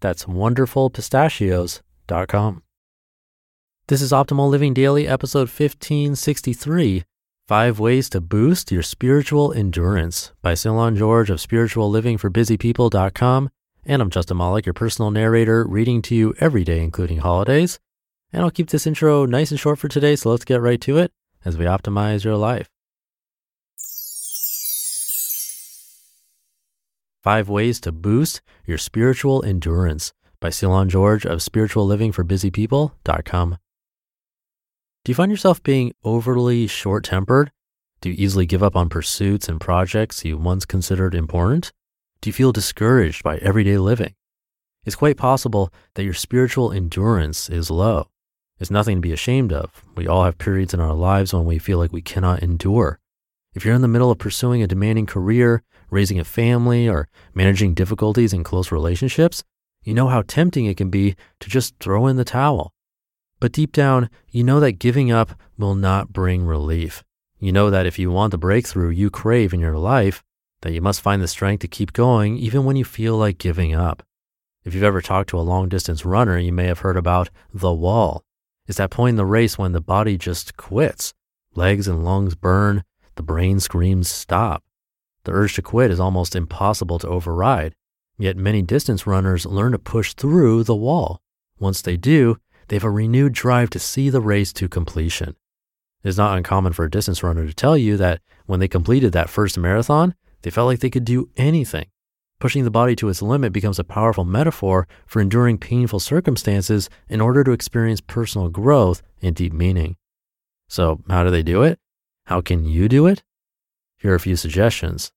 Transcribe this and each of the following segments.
That's wonderfulpistachios.com. This is Optimal Living Daily, episode 1563 Five Ways to Boost Your Spiritual Endurance by Cylon George of spirituallivingforbusypeople.com. And I'm Justin Malik, your personal narrator, reading to you every day, including holidays. And I'll keep this intro nice and short for today, so let's get right to it as we optimize your life. Five Ways to Boost Your Spiritual Endurance by Cylon George of spirituallivingforbusypeople.com. Do you find yourself being overly short tempered? Do you easily give up on pursuits and projects you once considered important? Do you feel discouraged by everyday living? It's quite possible that your spiritual endurance is low. It's nothing to be ashamed of. We all have periods in our lives when we feel like we cannot endure. If you're in the middle of pursuing a demanding career, raising a family, or managing difficulties in close relationships, you know how tempting it can be to just throw in the towel. But deep down, you know that giving up will not bring relief. You know that if you want the breakthrough you crave in your life, that you must find the strength to keep going even when you feel like giving up. If you've ever talked to a long distance runner, you may have heard about the wall. It's that point in the race when the body just quits. Legs and lungs burn, the brain screams stop. The urge to quit is almost impossible to override, yet many distance runners learn to push through the wall. Once they do, they have a renewed drive to see the race to completion. It is not uncommon for a distance runner to tell you that when they completed that first marathon, they felt like they could do anything. Pushing the body to its limit becomes a powerful metaphor for enduring painful circumstances in order to experience personal growth and deep meaning. So, how do they do it? How can you do it? Here are a few suggestions.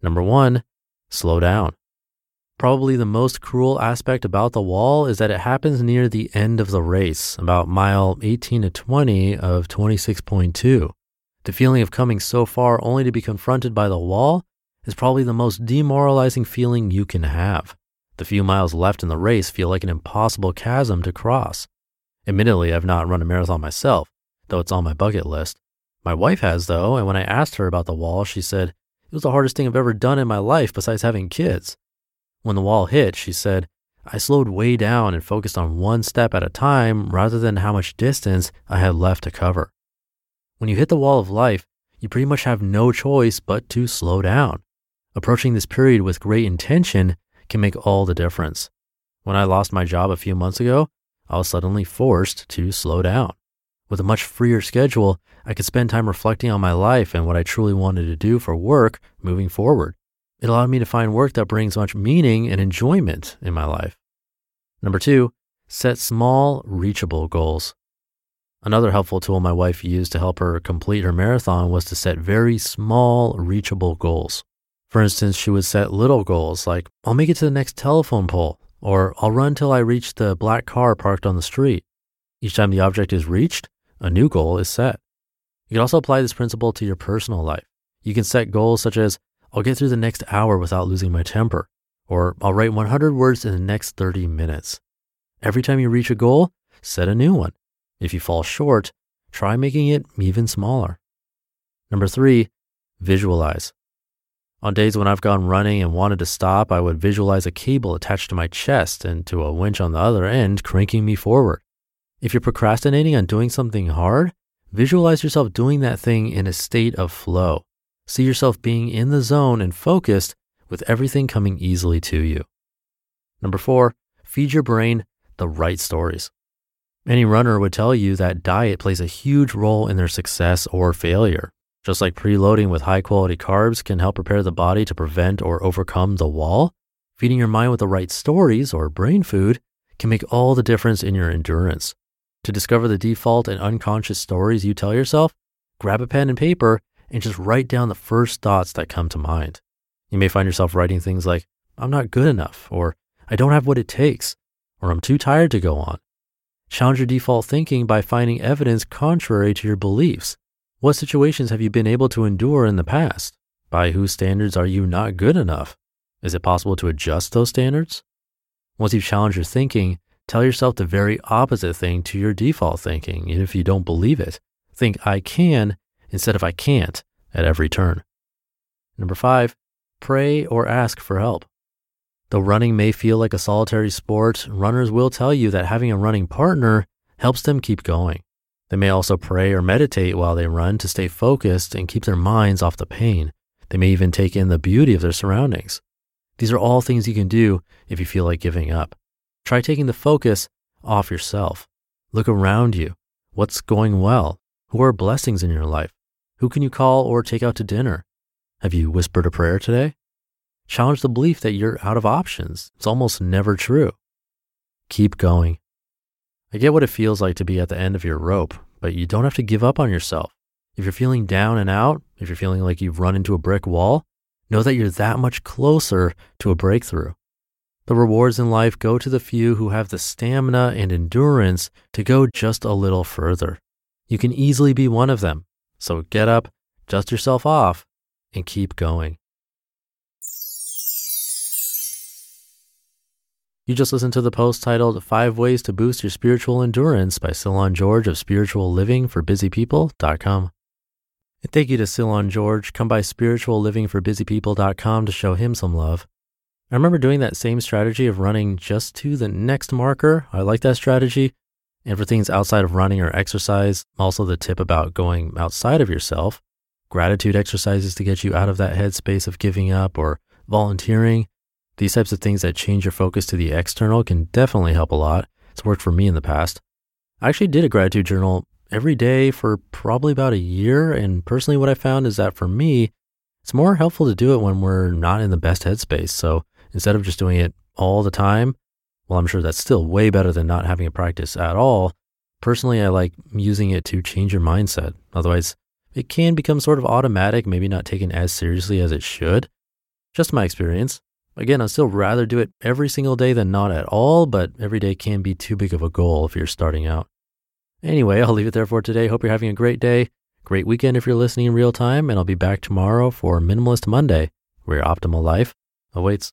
Number one, slow down. Probably the most cruel aspect about the wall is that it happens near the end of the race, about mile 18 to 20 of 26.2. The feeling of coming so far only to be confronted by the wall is probably the most demoralizing feeling you can have. The few miles left in the race feel like an impossible chasm to cross. Admittedly, I've not run a marathon myself, though it's on my bucket list. My wife has, though, and when I asked her about the wall, she said, It was the hardest thing I've ever done in my life besides having kids. When the wall hit, she said, I slowed way down and focused on one step at a time rather than how much distance I had left to cover. When you hit the wall of life, you pretty much have no choice but to slow down. Approaching this period with great intention can make all the difference. When I lost my job a few months ago, I was suddenly forced to slow down. With a much freer schedule, I could spend time reflecting on my life and what I truly wanted to do for work moving forward. It allowed me to find work that brings much meaning and enjoyment in my life. Number two, set small, reachable goals. Another helpful tool my wife used to help her complete her marathon was to set very small, reachable goals. For instance, she would set little goals like, I'll make it to the next telephone pole, or I'll run till I reach the black car parked on the street. Each time the object is reached, a new goal is set. You can also apply this principle to your personal life. You can set goals such as, I'll get through the next hour without losing my temper, or I'll write 100 words in the next 30 minutes. Every time you reach a goal, set a new one. If you fall short, try making it even smaller. Number three, visualize. On days when I've gone running and wanted to stop, I would visualize a cable attached to my chest and to a winch on the other end cranking me forward. If you're procrastinating on doing something hard, visualize yourself doing that thing in a state of flow. See yourself being in the zone and focused with everything coming easily to you. Number four, feed your brain the right stories. Any runner would tell you that diet plays a huge role in their success or failure. Just like preloading with high quality carbs can help prepare the body to prevent or overcome the wall, feeding your mind with the right stories or brain food can make all the difference in your endurance. To discover the default and unconscious stories you tell yourself, grab a pen and paper and just write down the first thoughts that come to mind. You may find yourself writing things like, I'm not good enough, or I don't have what it takes, or I'm too tired to go on. Challenge your default thinking by finding evidence contrary to your beliefs. What situations have you been able to endure in the past? By whose standards are you not good enough? Is it possible to adjust those standards? Once you've challenged your thinking, tell yourself the very opposite thing to your default thinking. And if you don't believe it, think I can instead of I can't at every turn. Number five, pray or ask for help. Though running may feel like a solitary sport, runners will tell you that having a running partner helps them keep going. They may also pray or meditate while they run to stay focused and keep their minds off the pain. They may even take in the beauty of their surroundings. These are all things you can do if you feel like giving up. Try taking the focus off yourself. Look around you. What's going well? Who are blessings in your life? Who can you call or take out to dinner? Have you whispered a prayer today? Challenge the belief that you're out of options. It's almost never true. Keep going. I get what it feels like to be at the end of your rope, but you don't have to give up on yourself. If you're feeling down and out, if you're feeling like you've run into a brick wall, know that you're that much closer to a breakthrough. The rewards in life go to the few who have the stamina and endurance to go just a little further. You can easily be one of them. So get up, dust yourself off, and keep going. You just listened to the post titled Five Ways to Boost Your Spiritual Endurance by Cylon George of Spiritual Living for BusyPeople.com. And thank you to Cylon George. Come by spirituallivingforbusypeople.com to show him some love. I remember doing that same strategy of running just to the next marker. I like that strategy. And for things outside of running or exercise, also the tip about going outside of yourself, gratitude exercises to get you out of that headspace of giving up or volunteering these types of things that change your focus to the external can definitely help a lot. It's worked for me in the past. I actually did a gratitude journal every day for probably about a year. And personally, what I found is that for me, it's more helpful to do it when we're not in the best headspace. So instead of just doing it all the time, well, I'm sure that's still way better than not having a practice at all. Personally, I like using it to change your mindset. Otherwise, it can become sort of automatic, maybe not taken as seriously as it should. Just my experience. Again, I'd still rather do it every single day than not at all, but every day can be too big of a goal if you're starting out. Anyway, I'll leave it there for today. Hope you're having a great day, great weekend if you're listening in real time, and I'll be back tomorrow for Minimalist Monday, where your optimal life awaits.